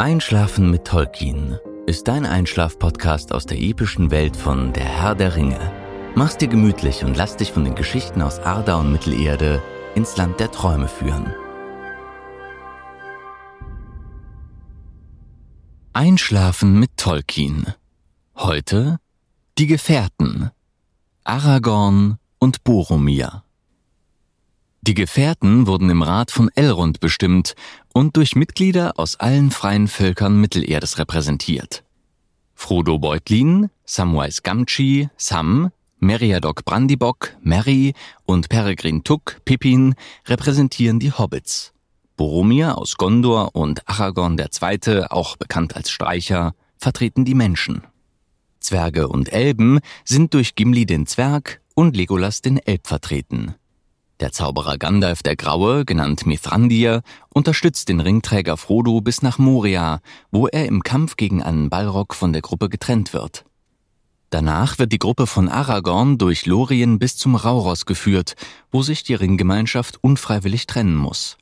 Einschlafen mit Tolkien ist dein Einschlaf-Podcast aus der epischen Welt von Der Herr der Ringe. Mach's dir gemütlich und lass dich von den Geschichten aus Arda und Mittelerde ins Land der Träume führen. Einschlafen mit Tolkien. Heute die Gefährten. Aragorn und Boromir. Die Gefährten wurden im Rat von Elrond bestimmt und durch Mitglieder aus allen freien Völkern Mittelerdes repräsentiert. Frodo Beutlin, Samwise Gamgee, Sam, Meriadoc Brandybock, Merry und Peregrin Tuck, Pippin repräsentieren die Hobbits. Boromir aus Gondor und Aragorn II., auch bekannt als Streicher, vertreten die Menschen. Zwerge und Elben sind durch Gimli den Zwerg und Legolas den Elb vertreten. Der Zauberer Gandalf der Graue, genannt Mithrandir, unterstützt den Ringträger Frodo bis nach Moria, wo er im Kampf gegen einen Balrog von der Gruppe getrennt wird. Danach wird die Gruppe von Aragorn durch Lorien bis zum Rauros geführt, wo sich die Ringgemeinschaft unfreiwillig trennen muss.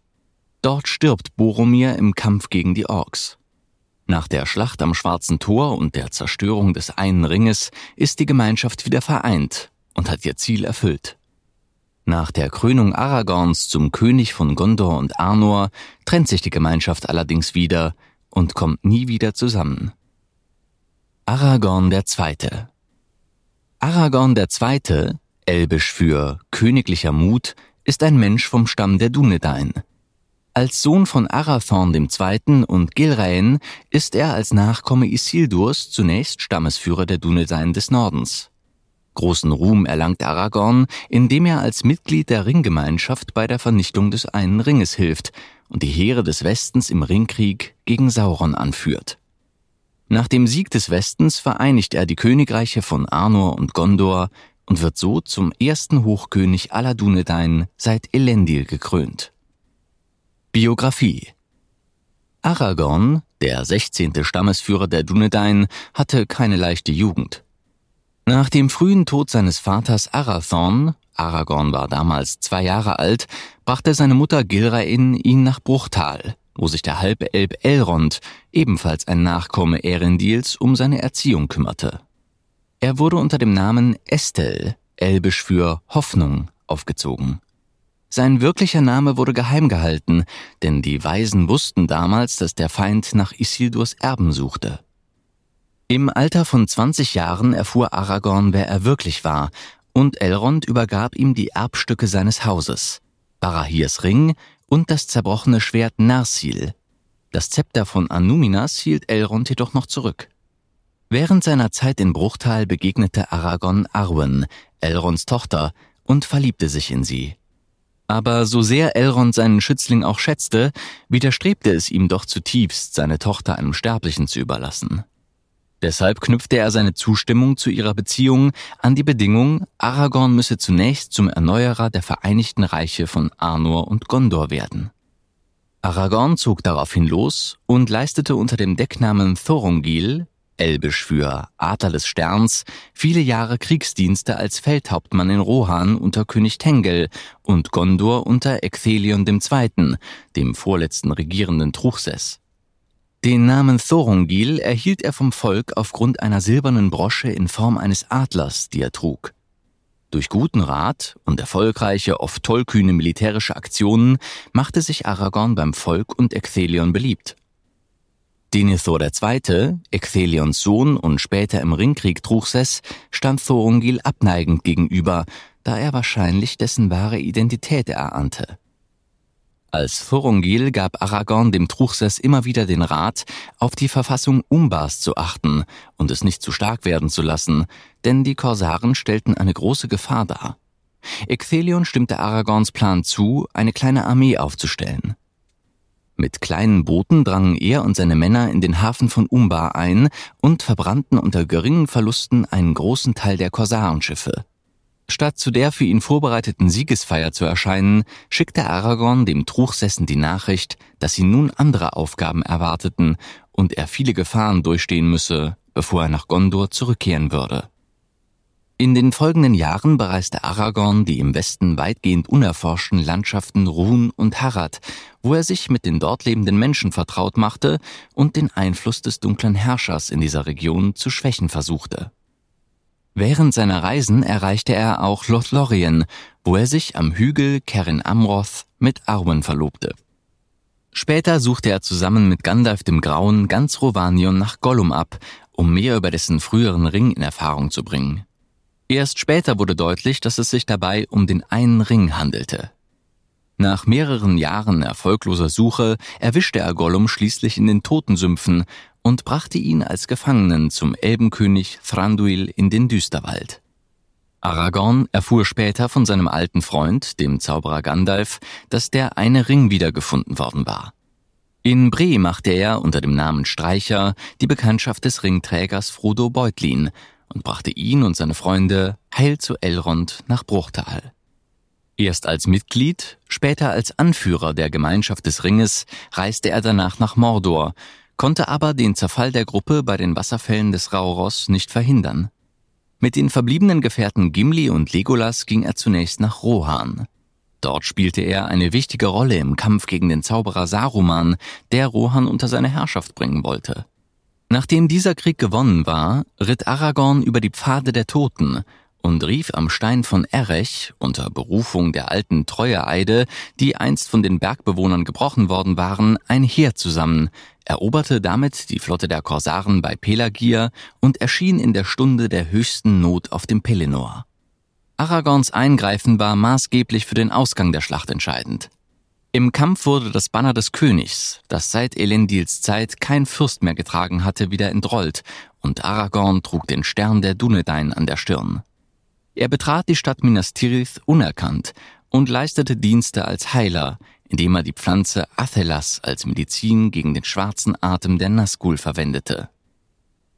Dort stirbt Boromir im Kampf gegen die Orks. Nach der Schlacht am Schwarzen Tor und der Zerstörung des einen Ringes ist die Gemeinschaft wieder vereint und hat ihr Ziel erfüllt. Nach der Krönung Aragorns zum König von Gondor und Arnor trennt sich die Gemeinschaft allerdings wieder und kommt nie wieder zusammen. Aragorn II. Aragorn II., elbisch für königlicher Mut, ist ein Mensch vom Stamm der Dunedain. Als Sohn von Arathorn II. und Gilraen ist er als Nachkomme Isildurs zunächst Stammesführer der Dunedain des Nordens. Großen Ruhm erlangt Aragorn, indem er als Mitglied der Ringgemeinschaft bei der Vernichtung des einen Ringes hilft und die Heere des Westens im Ringkrieg gegen Sauron anführt. Nach dem Sieg des Westens vereinigt er die Königreiche von Arnor und Gondor und wird so zum ersten Hochkönig aller Dunedain seit Elendil gekrönt. Biografie Aragorn, der 16. Stammesführer der Dunedain, hatte keine leichte Jugend. Nach dem frühen Tod seines Vaters Arathorn, Aragorn war damals zwei Jahre alt, brachte seine Mutter Gilrain ihn nach Bruchtal, wo sich der Halbelb Elrond, ebenfalls ein Nachkomme Erendils, um seine Erziehung kümmerte. Er wurde unter dem Namen Estel, elbisch für Hoffnung, aufgezogen. Sein wirklicher Name wurde geheim gehalten, denn die Weisen wussten damals, dass der Feind nach Isildurs Erben suchte. Im Alter von 20 Jahren erfuhr Aragorn, wer er wirklich war, und Elrond übergab ihm die Erbstücke seines Hauses, Barahirs Ring und das zerbrochene Schwert Narsil. Das Zepter von Anuminas hielt Elrond jedoch noch zurück. Während seiner Zeit in Bruchtal begegnete Aragorn Arwen, Elronds Tochter, und verliebte sich in sie. Aber so sehr Elrond seinen Schützling auch schätzte, widerstrebte es ihm doch zutiefst, seine Tochter einem Sterblichen zu überlassen. Deshalb knüpfte er seine Zustimmung zu ihrer Beziehung an die Bedingung, Aragorn müsse zunächst zum Erneuerer der Vereinigten Reiche von Arnor und Gondor werden. Aragorn zog daraufhin los und leistete unter dem Decknamen Thorongil, elbisch für Adler des Sterns, viele Jahre Kriegsdienste als Feldhauptmann in Rohan unter König Tengel und Gondor unter Ecthelion II., dem vorletzten regierenden Truchsess. Den Namen Thorongil erhielt er vom Volk aufgrund einer silbernen Brosche in Form eines Adlers, die er trug. Durch guten Rat und erfolgreiche, oft tollkühne militärische Aktionen machte sich Aragorn beim Volk und Ecthelion beliebt. Denethor II., Ecthelions Sohn und später im Ringkrieg Truchsess, stand Thorongil abneigend gegenüber, da er wahrscheinlich dessen wahre Identität erahnte. Als Thorongil gab Aragorn dem Truchsess immer wieder den Rat, auf die Verfassung Umbars zu achten und es nicht zu stark werden zu lassen, denn die Korsaren stellten eine große Gefahr dar. Ecthelion stimmte Aragorns Plan zu, eine kleine Armee aufzustellen. Mit kleinen Booten drangen er und seine Männer in den Hafen von Umbar ein und verbrannten unter geringen Verlusten einen großen Teil der Korsarenschiffe. Statt zu der für ihn vorbereiteten Siegesfeier zu erscheinen, schickte Aragorn dem Truchsessen die Nachricht, dass ihn nun andere Aufgaben erwarteten und er viele Gefahren durchstehen müsse, bevor er nach Gondor zurückkehren würde. In den folgenden Jahren bereiste Aragorn die im Westen weitgehend unerforschten Landschaften Run und Harad, wo er sich mit den dort lebenden Menschen vertraut machte und den Einfluss des dunklen Herrschers in dieser Region zu schwächen versuchte. Während seiner Reisen erreichte er auch Lothlorien, wo er sich am Hügel Kerin Amroth mit Arwen verlobte. Später suchte er zusammen mit Gandalf dem Grauen ganz Rovanion nach Gollum ab, um mehr über dessen früheren Ring in Erfahrung zu bringen. Erst später wurde deutlich, dass es sich dabei um den einen Ring handelte. Nach mehreren Jahren erfolgloser Suche erwischte er Gollum schließlich in den Totensümpfen und brachte ihn als Gefangenen zum Elbenkönig Thranduil in den Düsterwald. Aragorn erfuhr später von seinem alten Freund, dem Zauberer Gandalf, dass der eine Ring wiedergefunden worden war. In Bre machte er unter dem Namen Streicher die Bekanntschaft des Ringträgers Frodo Beutlin und brachte ihn und seine Freunde heil zu Elrond nach Bruchtal. Erst als Mitglied, später als Anführer der Gemeinschaft des Ringes reiste er danach nach Mordor, konnte aber den Zerfall der Gruppe bei den Wasserfällen des Rauros nicht verhindern. Mit den verbliebenen Gefährten Gimli und Legolas ging er zunächst nach Rohan. Dort spielte er eine wichtige Rolle im Kampf gegen den Zauberer Saruman, der Rohan unter seine Herrschaft bringen wollte. Nachdem dieser Krieg gewonnen war, ritt Aragorn über die Pfade der Toten und rief am Stein von Erech unter Berufung der alten Treueeide, die einst von den Bergbewohnern gebrochen worden waren, ein Heer zusammen, eroberte damit die Flotte der Korsaren bei Pelagir und erschien in der Stunde der höchsten Not auf dem Pelennor. Aragorns Eingreifen war maßgeblich für den Ausgang der Schlacht entscheidend. Im Kampf wurde das Banner des Königs, das seit Elendils Zeit kein Fürst mehr getragen hatte, wieder entrollt, und Aragorn trug den Stern der Dunedain an der Stirn. Er betrat die Stadt Minas Tirith unerkannt und leistete Dienste als Heiler, indem er die Pflanze Athelas als Medizin gegen den schwarzen Atem der Nazgul verwendete.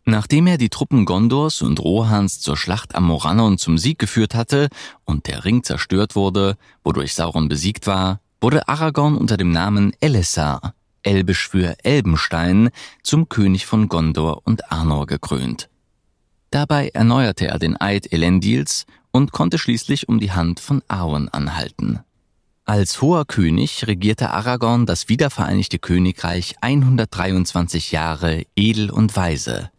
Nachdem er die Truppen Gondors und Rohans zur Schlacht am Morannon zum Sieg geführt hatte und der Ring zerstört wurde, wodurch Sauron besiegt war, wurde Aragorn unter dem Namen Elessar, elbisch für Elbenstein, zum König von Gondor und Arnor gekrönt. Dabei erneuerte er den Eid Elendils und konnte schließlich um die Hand von Arwen anhalten. Als hoher König regierte Aragorn das wiedervereinigte Königreich 123 Jahre edel und weise.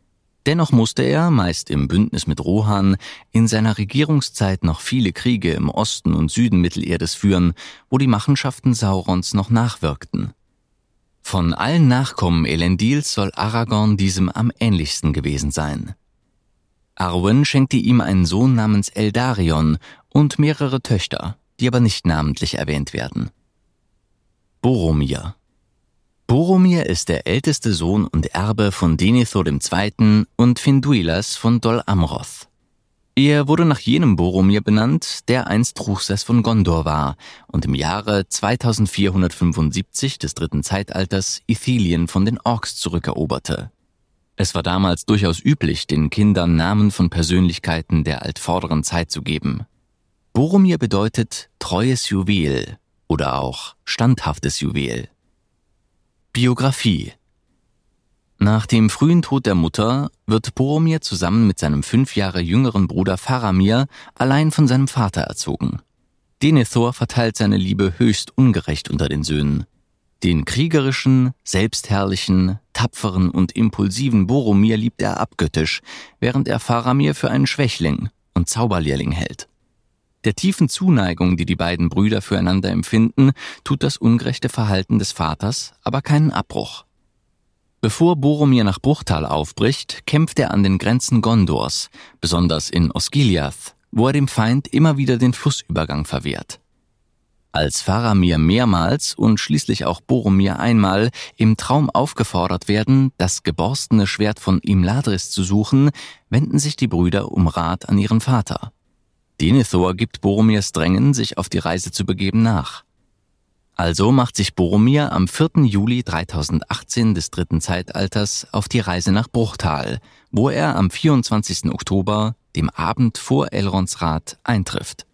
Dennoch musste er, meist im Bündnis mit Rohan, in seiner Regierungszeit noch viele Kriege im Osten und Süden Mittelerdes führen, wo die Machenschaften Saurons noch nachwirkten. Von allen Nachkommen Elendils soll Aragorn diesem am ähnlichsten gewesen sein. Arwen schenkte ihm einen Sohn namens Eldarion und mehrere Töchter, die aber nicht namentlich erwähnt werden. Boromir Boromir ist der älteste Sohn und Erbe von Denethor II. und Finduilas von Dol Amroth. Er wurde nach jenem Boromir benannt, der einst Truchsess von Gondor war und im Jahre 2475 des dritten Zeitalters Ithilien von den Orks zurückeroberte. Es war damals durchaus üblich, den Kindern Namen von Persönlichkeiten der altvorderen Zeit zu geben. Boromir bedeutet treues Juwel oder auch standhaftes Juwel. Biografie Nach dem frühen Tod der Mutter wird Boromir zusammen mit seinem fünf Jahre jüngeren Bruder Faramir allein von seinem Vater erzogen. Denethor verteilt seine Liebe höchst ungerecht unter den Söhnen. Den kriegerischen, selbstherrlichen, tapferen und impulsiven Boromir liebt er abgöttisch, während er Faramir für einen Schwächling und Zauberlehrling hält. Der tiefen Zuneigung, die die beiden Brüder füreinander empfinden, tut das ungerechte Verhalten des Vaters aber keinen Abbruch. Bevor Boromir nach Bruchtal aufbricht, kämpft er an den Grenzen Gondors, besonders in Osgiliath, wo er dem Feind immer wieder den Flussübergang verwehrt. Als Faramir mehrmals und schließlich auch Boromir einmal im Traum aufgefordert werden, das geborstene Schwert von Imladris zu suchen, wenden sich die Brüder um Rat an ihren Vater. Denethor gibt Boromirs Drängen, sich auf die Reise zu begeben, nach. Also macht sich Boromir am 4. Juli 3018 des dritten Zeitalters auf die Reise nach Bruchtal, wo er am 24. Oktober, dem Abend vor Elrons Rat, eintrifft.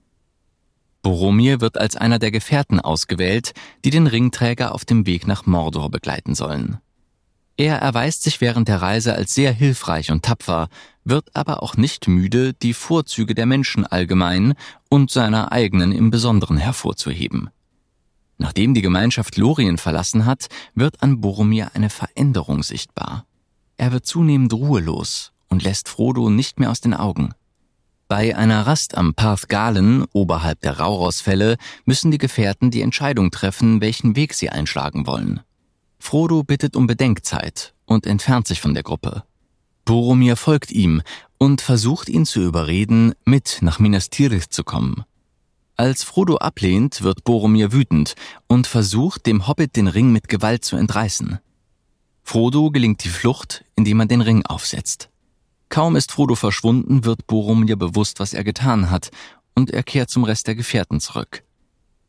Boromir wird als einer der Gefährten ausgewählt, die den Ringträger auf dem Weg nach Mordor begleiten sollen. Er erweist sich während der Reise als sehr hilfreich und tapfer, wird aber auch nicht müde, die Vorzüge der Menschen allgemein und seiner eigenen im Besonderen hervorzuheben. Nachdem die Gemeinschaft Lorien verlassen hat, wird an Boromir eine Veränderung sichtbar. Er wird zunehmend ruhelos und lässt Frodo nicht mehr aus den Augen. Bei einer Rast am Parth Galen, oberhalb der Rauros-Fälle, müssen die Gefährten die Entscheidung treffen, welchen Weg sie einschlagen wollen. Frodo bittet um Bedenkzeit und entfernt sich von der Gruppe. Boromir folgt ihm und versucht ihn zu überreden, mit nach Minas Tirith zu kommen. Als Frodo ablehnt, wird Boromir wütend und versucht, dem Hobbit den Ring mit Gewalt zu entreißen. Frodo gelingt die Flucht, indem er den Ring aufsetzt. Kaum ist Frodo verschwunden, wird Boromir bewusst, was er getan hat, und er kehrt zum Rest der Gefährten zurück.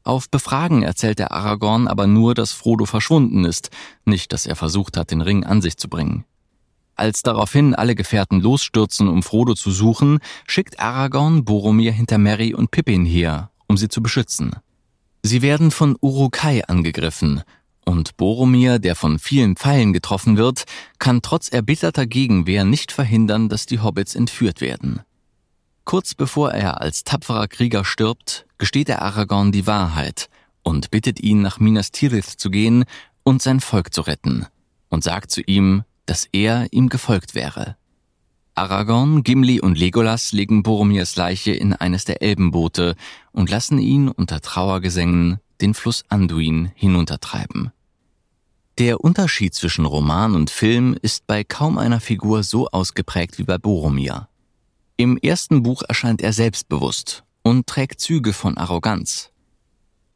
Auf Befragen erzählt der Aragorn aber nur, dass Frodo verschwunden ist, nicht, dass er versucht hat, den Ring an sich zu bringen. Als daraufhin alle Gefährten losstürzen, um Frodo zu suchen, schickt Aragorn Boromir hinter Merry und Pippin her, um sie zu beschützen. Sie werden von Urukai angegriffen, und Boromir, der von vielen Pfeilen getroffen wird, kann trotz erbitterter Gegenwehr nicht verhindern, dass die Hobbits entführt werden. Kurz bevor er als tapferer Krieger stirbt, gesteht er Aragorn die Wahrheit und bittet ihn, nach Minas Tirith zu gehen und sein Volk zu retten, und sagt zu ihm, dass er ihm gefolgt wäre. Aragorn, Gimli und Legolas legen Boromirs Leiche in eines der Elbenboote und lassen ihn unter Trauergesängen den Fluss Anduin hinuntertreiben. Der Unterschied zwischen Roman und Film ist bei kaum einer Figur so ausgeprägt wie bei Boromir. Im ersten Buch erscheint er selbstbewusst und trägt Züge von Arroganz.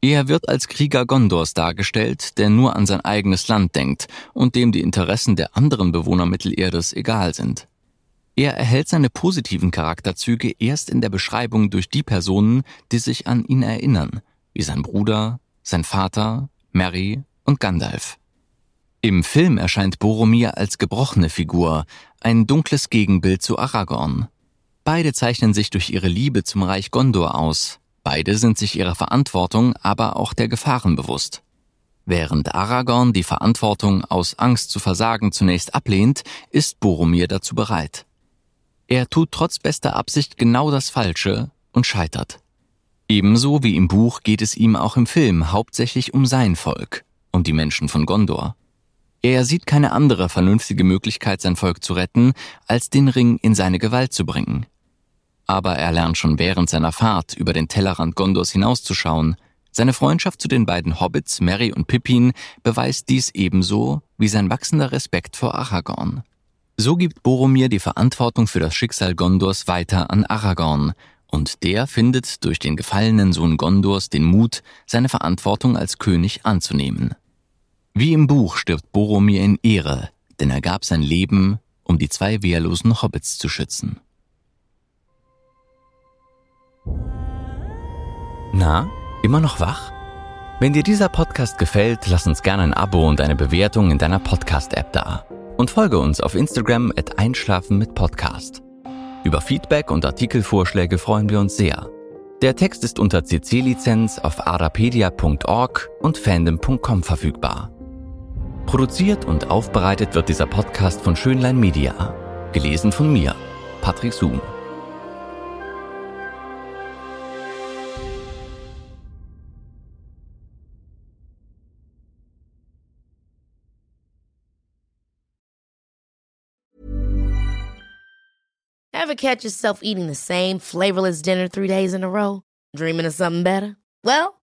Er wird als Krieger Gondors dargestellt, der nur an sein eigenes Land denkt und dem die Interessen der anderen Bewohner Mittelerdes egal sind. Er erhält seine positiven Charakterzüge erst in der Beschreibung durch die Personen, die sich an ihn erinnern, wie sein Bruder, sein Vater, Mary und Gandalf. Im Film erscheint Boromir als gebrochene Figur, ein dunkles Gegenbild zu Aragorn. Beide zeichnen sich durch ihre Liebe zum Reich Gondor aus, beide sind sich ihrer Verantwortung, aber auch der Gefahren bewusst. Während Aragorn die Verantwortung aus Angst zu versagen zunächst ablehnt, ist Boromir dazu bereit. Er tut trotz bester Absicht genau das Falsche und scheitert. Ebenso wie im Buch geht es ihm auch im Film hauptsächlich um sein Volk, um die Menschen von Gondor. Er sieht keine andere vernünftige Möglichkeit, sein Volk zu retten, als den Ring in seine Gewalt zu bringen. Aber er lernt schon während seiner Fahrt über den Tellerrand Gondors hinauszuschauen. Seine Freundschaft zu den beiden Hobbits, Mary und Pippin, beweist dies ebenso wie sein wachsender Respekt vor Aragorn. So gibt Boromir die Verantwortung für das Schicksal Gondors weiter an Aragorn, und der findet durch den gefallenen Sohn Gondors den Mut, seine Verantwortung als König anzunehmen. Wie im Buch stirbt Boromir in Ehre, denn er gab sein Leben, um die zwei wehrlosen Hobbits zu schützen. Na, immer noch wach? Wenn dir dieser Podcast gefällt, lass uns gerne ein Abo und eine Bewertung in deiner Podcast-App da und folge uns auf Instagram at Einschlafen mit Podcast. Über Feedback und Artikelvorschläge freuen wir uns sehr. Der Text ist unter CC-Lizenz auf arapedia.org und fandom.com verfügbar. Produziert und aufbereitet wird dieser Podcast von Schönlein Media. Gelesen von mir, Patrick Zoom. Ever catch yourself eating the same flavorless dinner three days in a row? Dreaming of something better? Well,